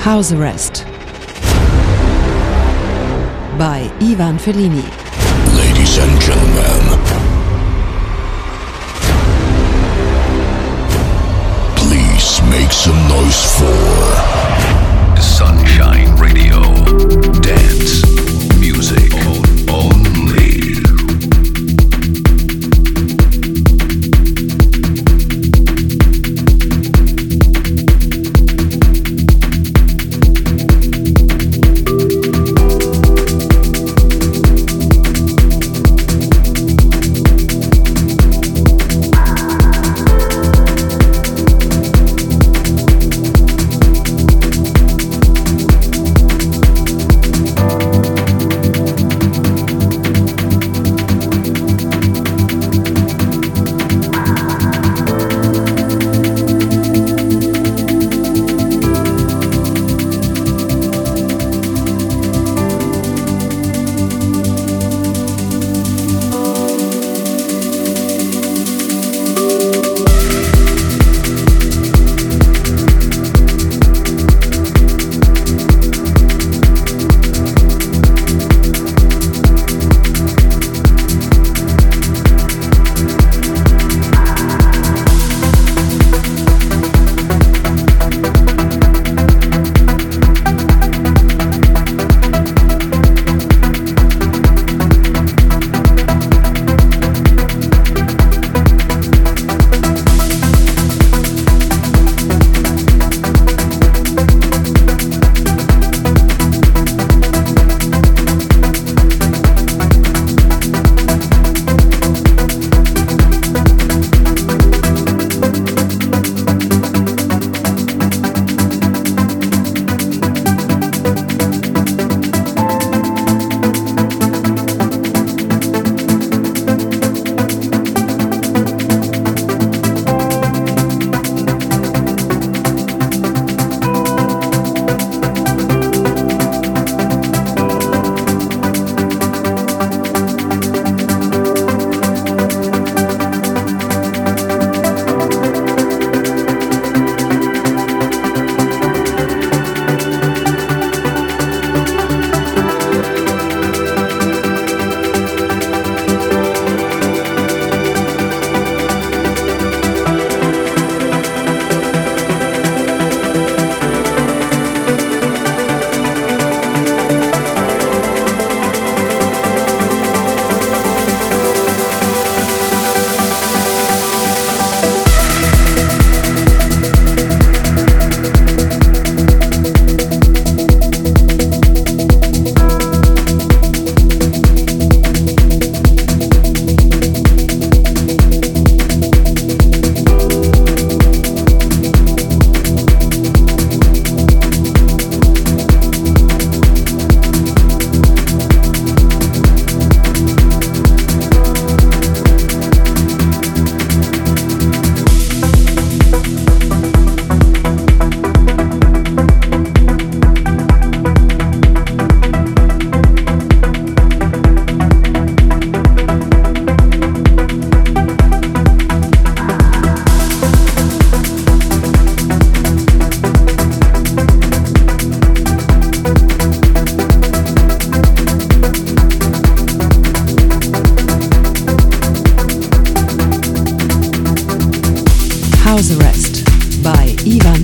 House Arrest by Ivan Fellini. Ladies and gentlemen, please make some noise for Sunshine.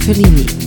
Fellini.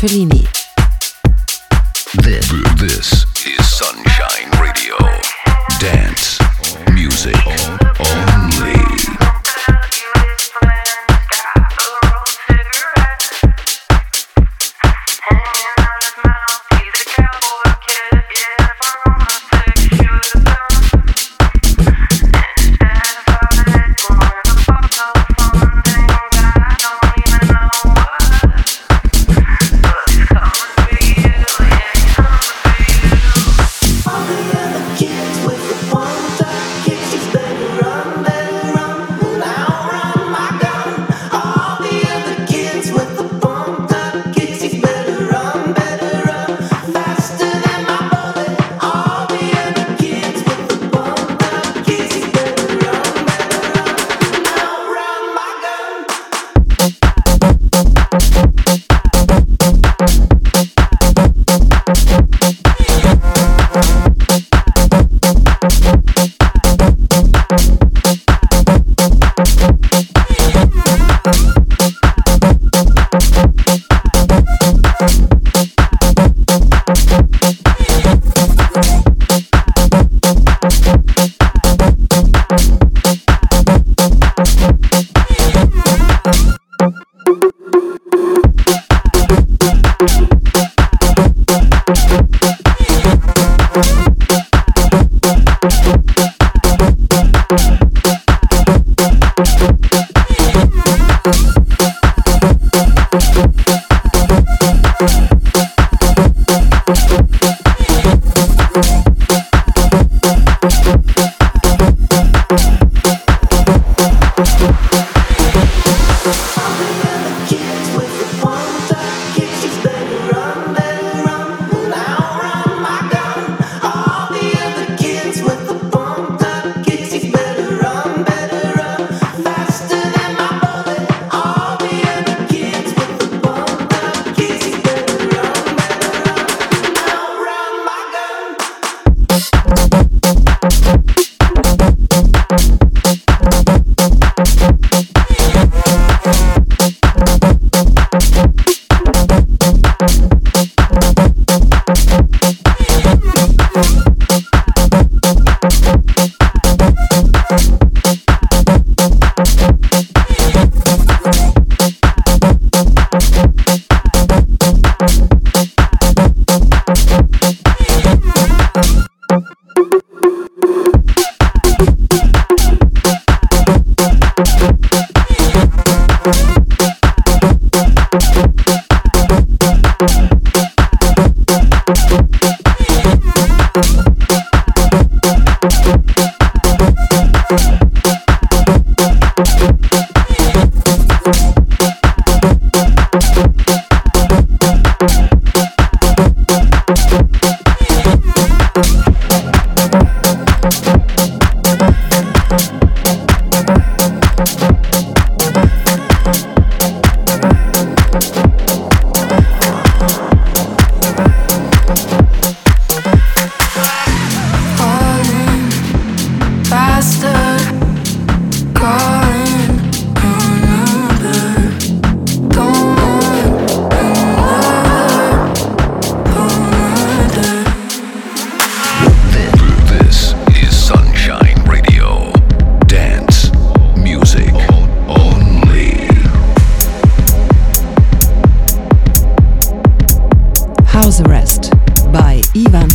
By Ivan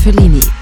Ivan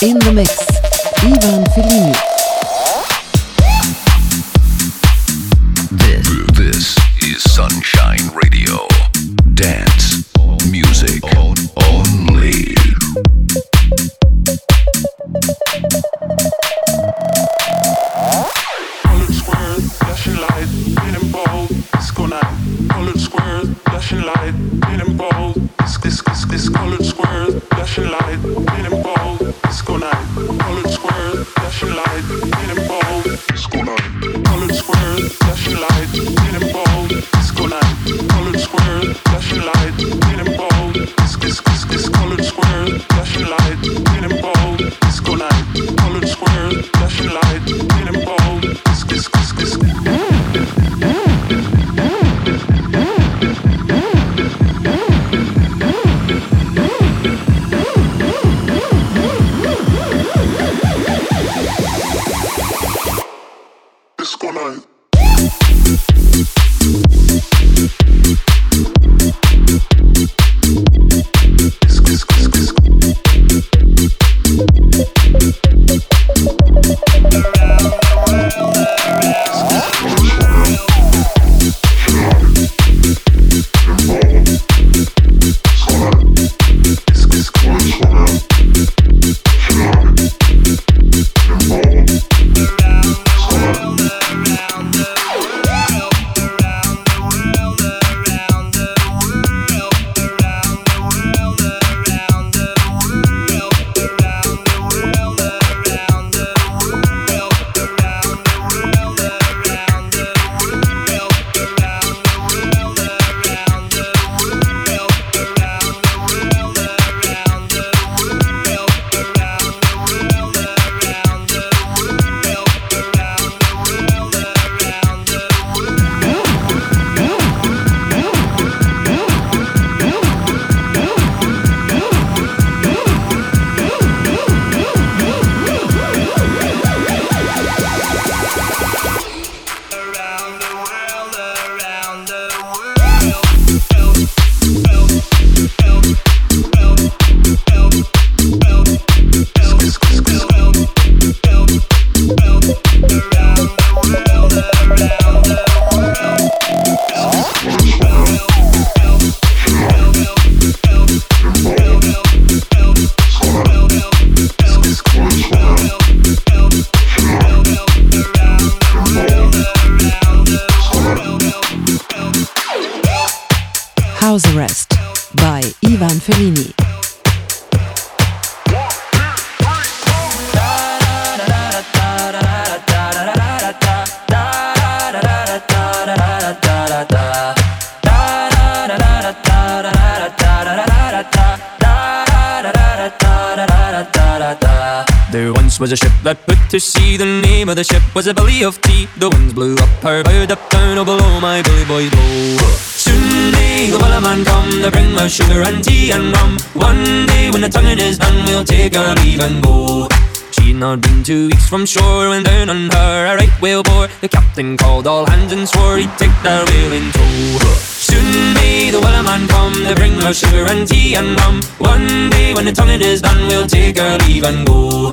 In the mix, Ivan Fellini. Name of the ship was a Billy of tea. The winds blew up her bow, up down, oh below my bully boys blow. Soon may the wellerman come to bring us sugar and tea and rum. One day when the tonguing is done, we'll take our leave and go. She'd not been two weeks from shore when down on her a right whale bore. The captain called all hands and swore he'd take that whale in tow. Soon may the wellerman come to bring us sugar and tea and rum. One day when the tonguing is done, we'll take our leave and go.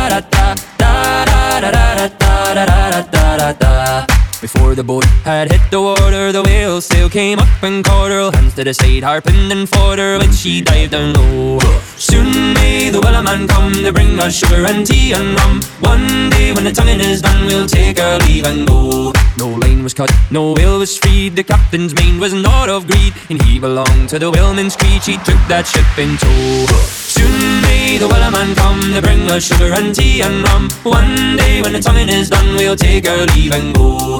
before the boat had hit the water, the whale sail came up and caught her. Hands to the side, harping and fought her, but she dived down low. Soon may the wellerman come to bring us sugar and tea and rum. One day when the tonguing is done, we'll take our leave and go. No line was cut, no whale was freed. The captain's mane was not of greed, and he belonged to the whaleman's creed. She took that ship in tow. Soon may the wellerman come to bring us sugar and tea and rum. One day when the tonguing is done, we'll take our leave and go.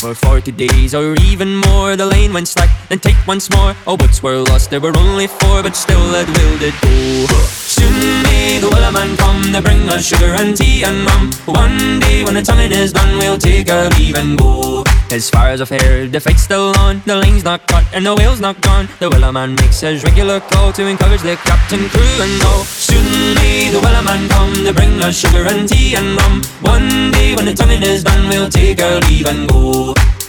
For forty days or even more, the lane went slack, then take once more. All boats were lost, there were only four, but still that will did go. Soon may the wellerman come to bring us sugar and tea and rum. One day when the tonguing is done, we'll take our leave and go. As far as I've heard, the fight's still on, the lane's not cut and the whale's not gone. The wellerman makes his regular call to encourage the captain, crew, and all. Soon may the wellerman come to bring us sugar and tea and rum. One day when the tonguing is done, we'll take our leave and go.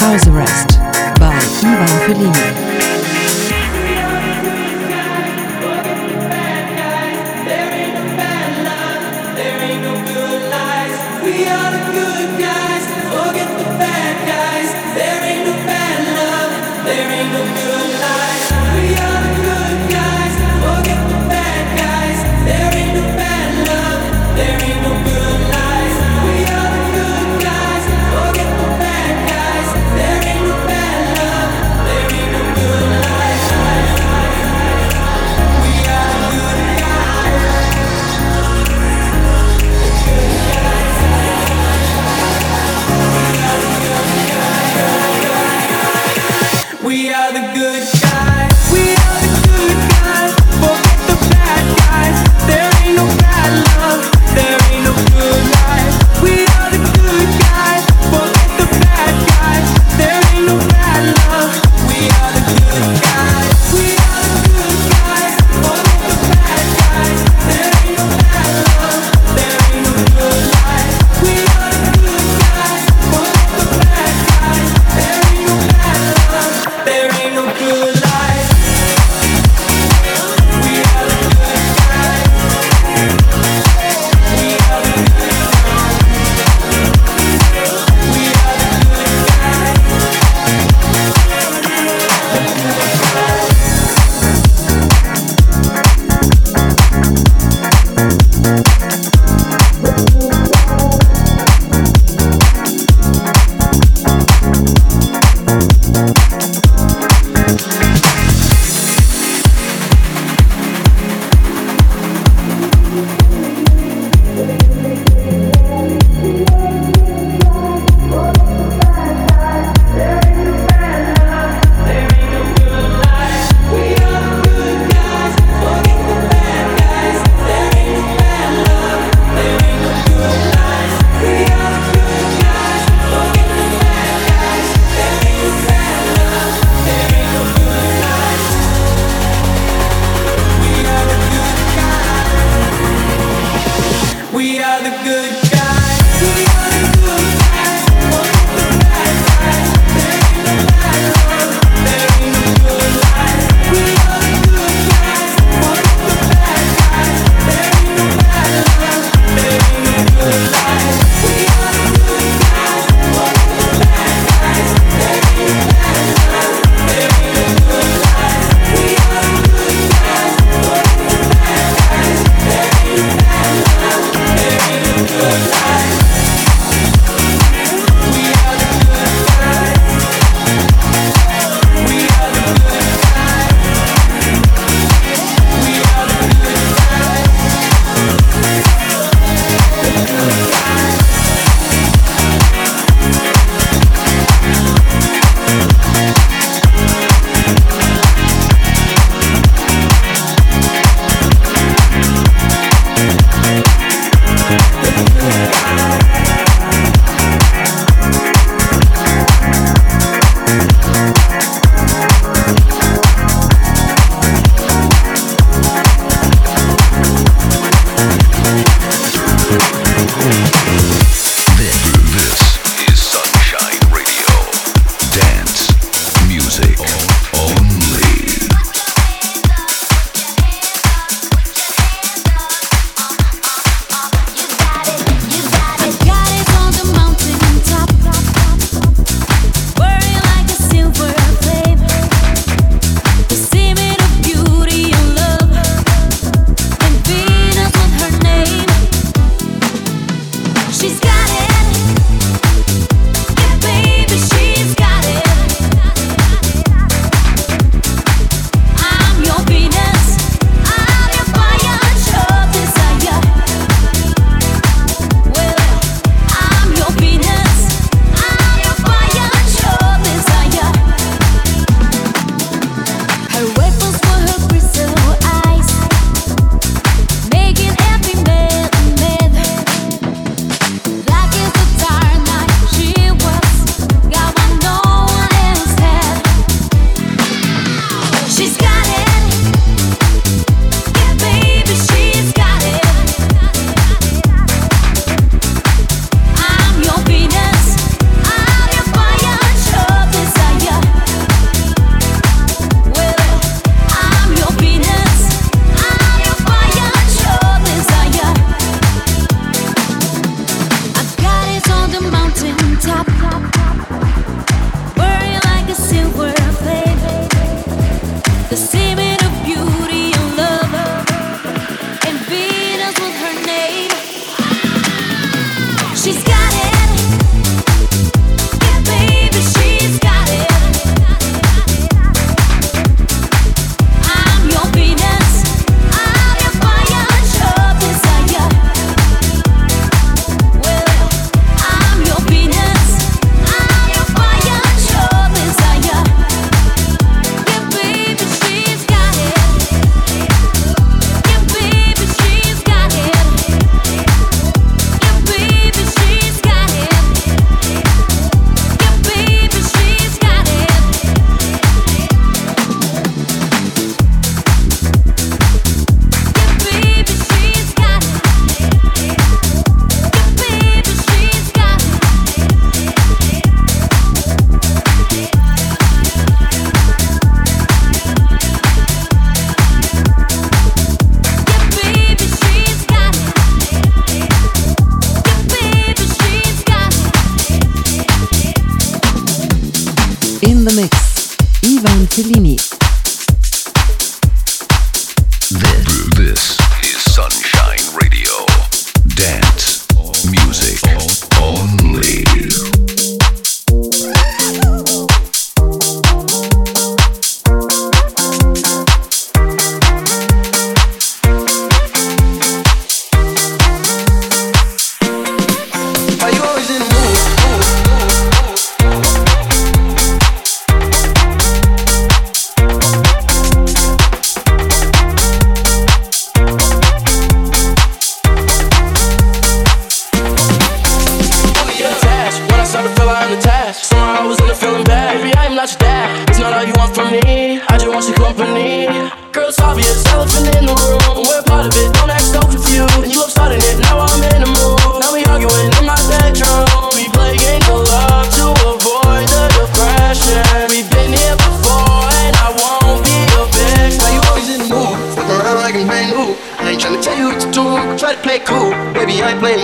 House Arrest by Ivan Fellini.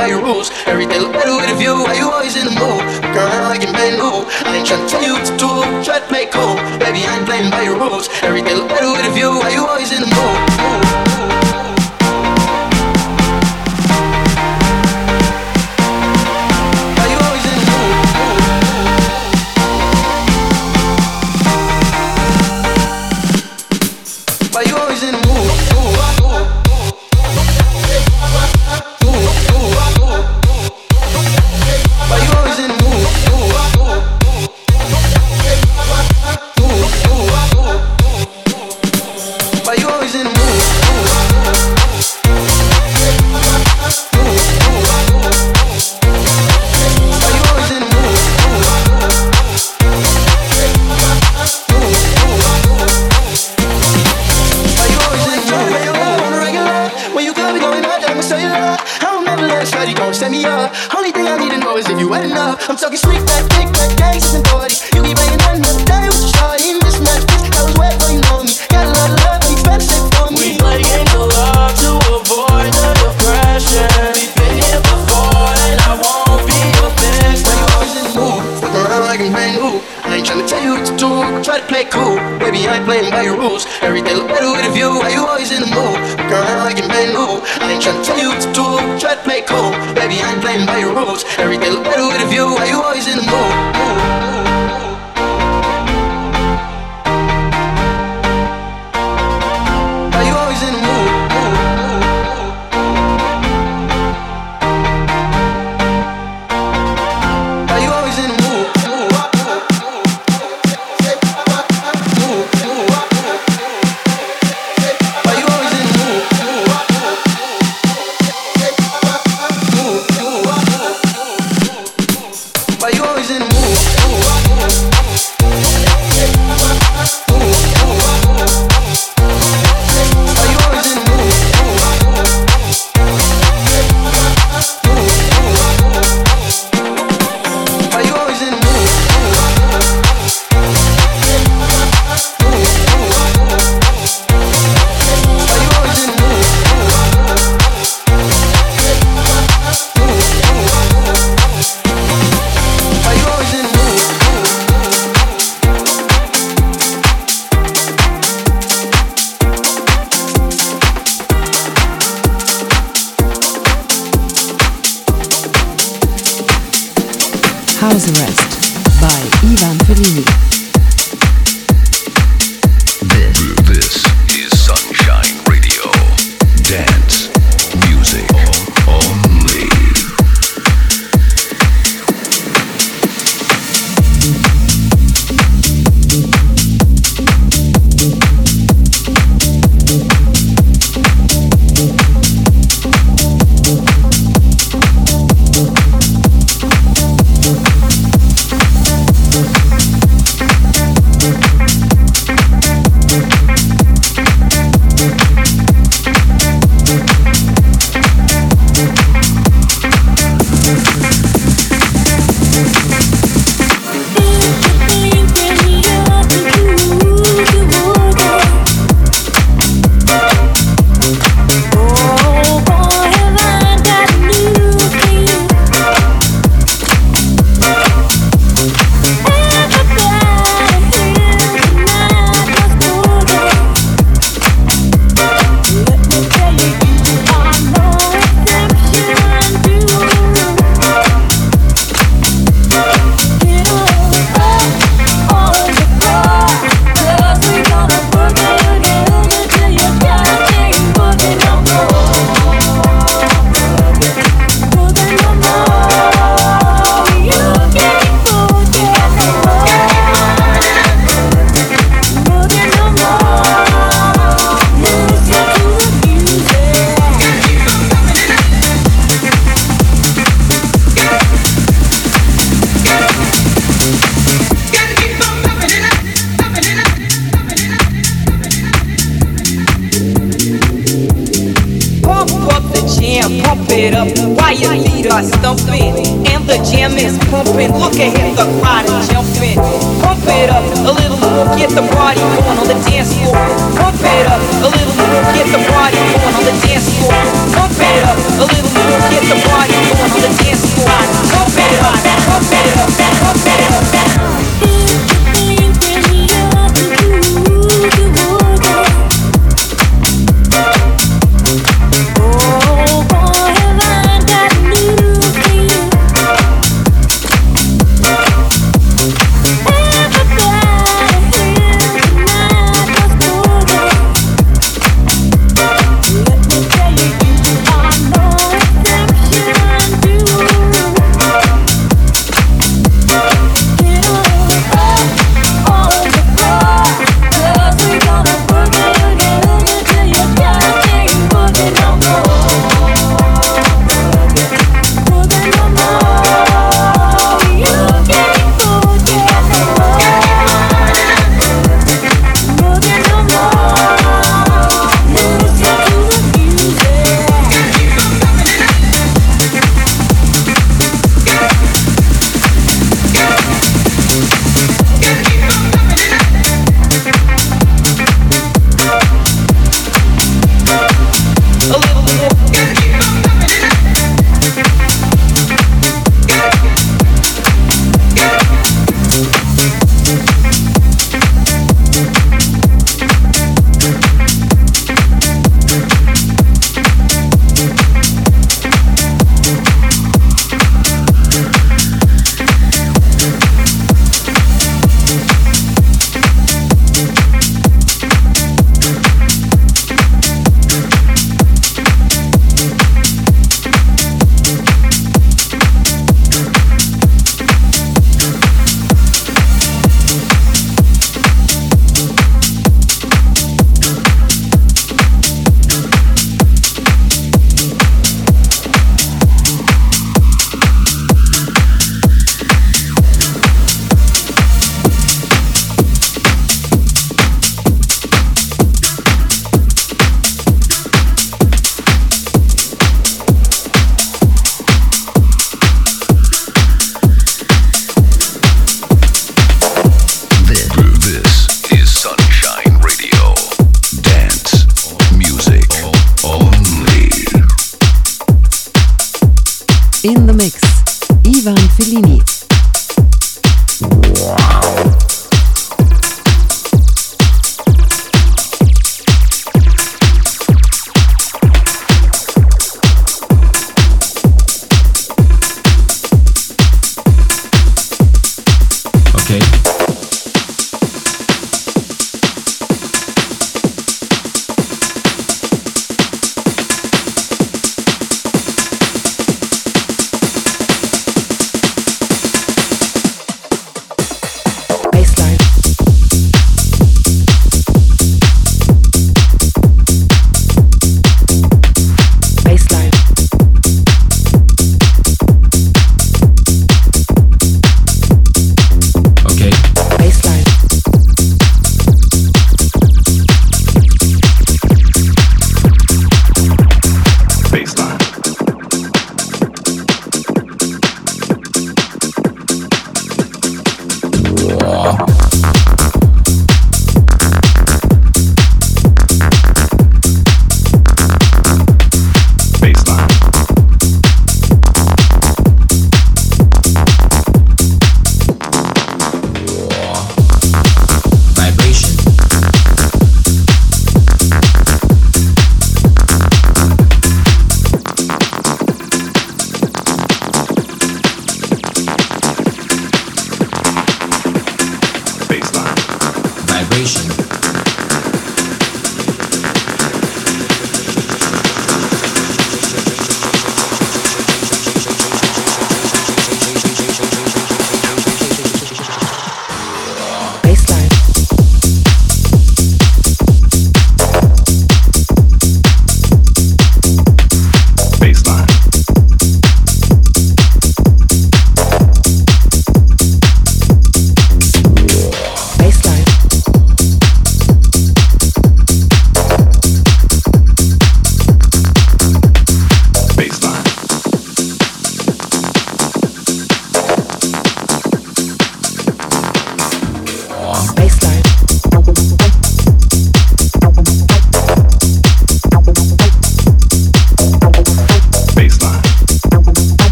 by your rules. Everything look better with a view. Why you always in the mood? Girl, I can play no. I ain't tryna tell you what to do. Try to play cool. Baby, I ain't playing by your rules.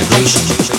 Vibration.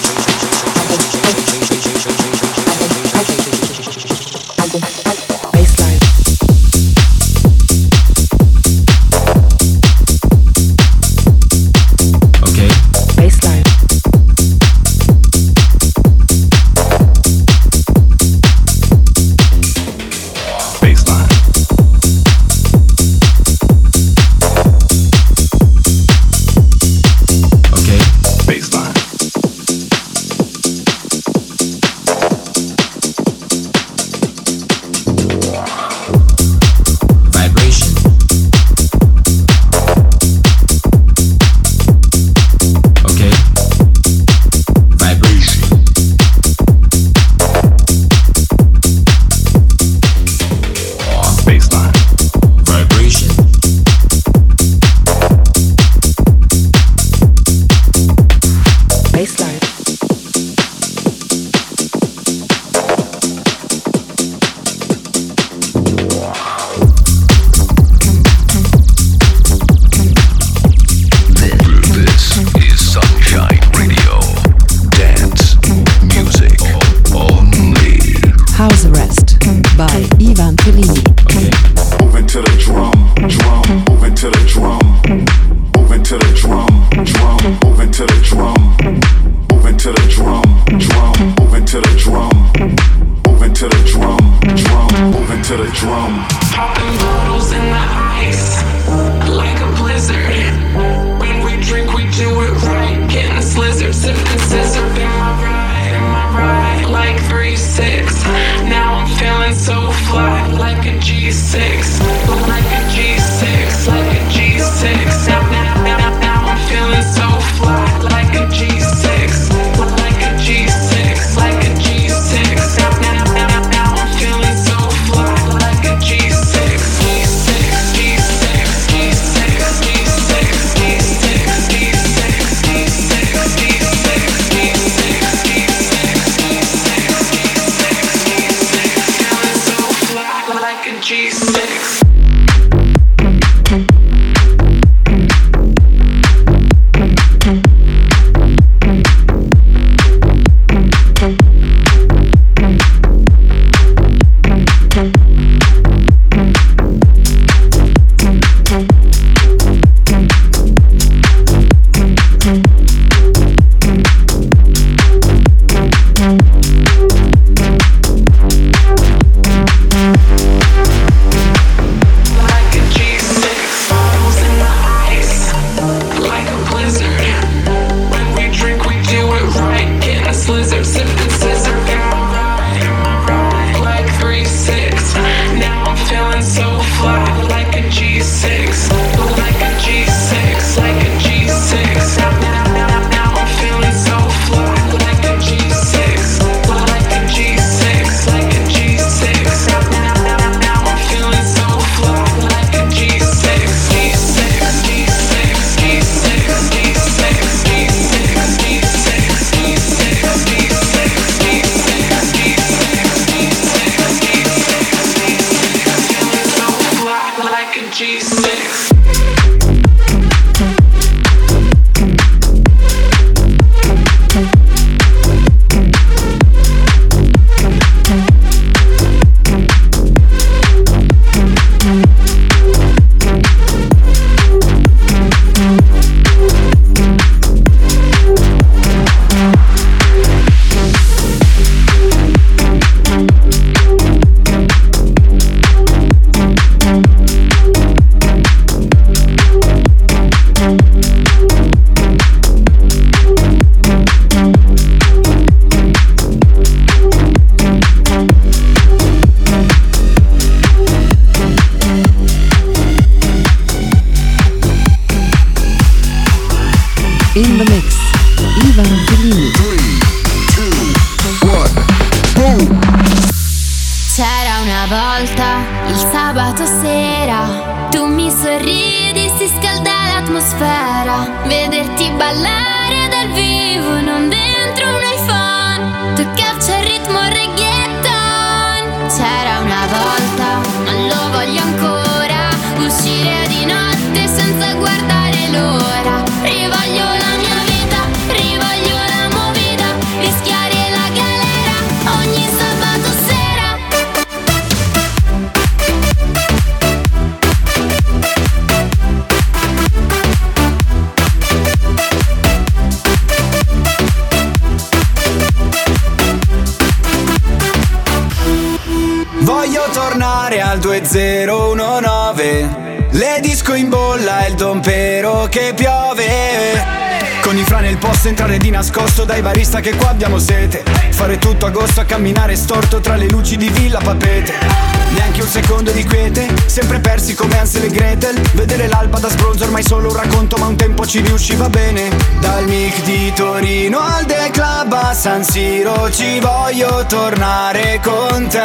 mondo di quiete Sempre persi come Ansel e Gretel. Vedere l'alba da sbronzo ormai solo un racconto Ma un tempo ci riusciva bene. Dal mic di Torino al The Club a San Siro Ci voglio tornare con te.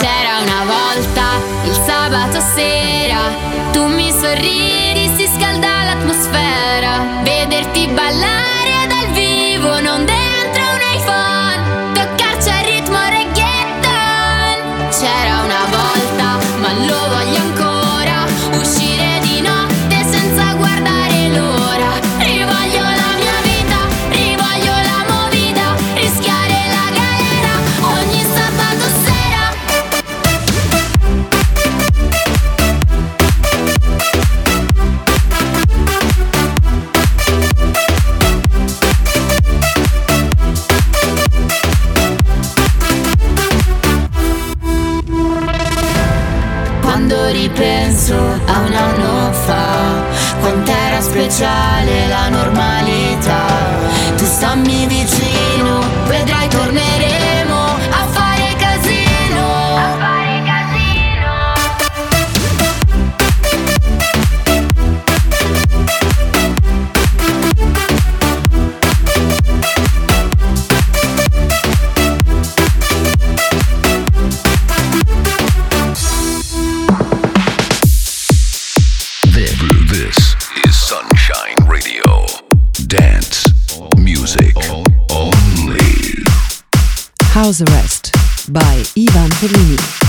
C'era una volta il sabato sera Tu mi sorridi, si scalda l'atmosfera. Vederti ballare dal vivo non deve House Arrest by Ivan Perini.